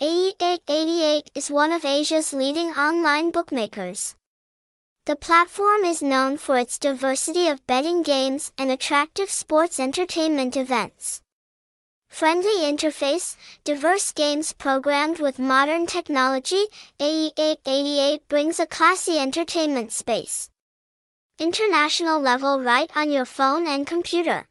AE888 is one of Asia's leading online bookmakers. The platform is known for its diversity of betting games and attractive sports entertainment events. Friendly interface, diverse games programmed with modern technology, AE888 brings a classy entertainment space. International level right on your phone and computer.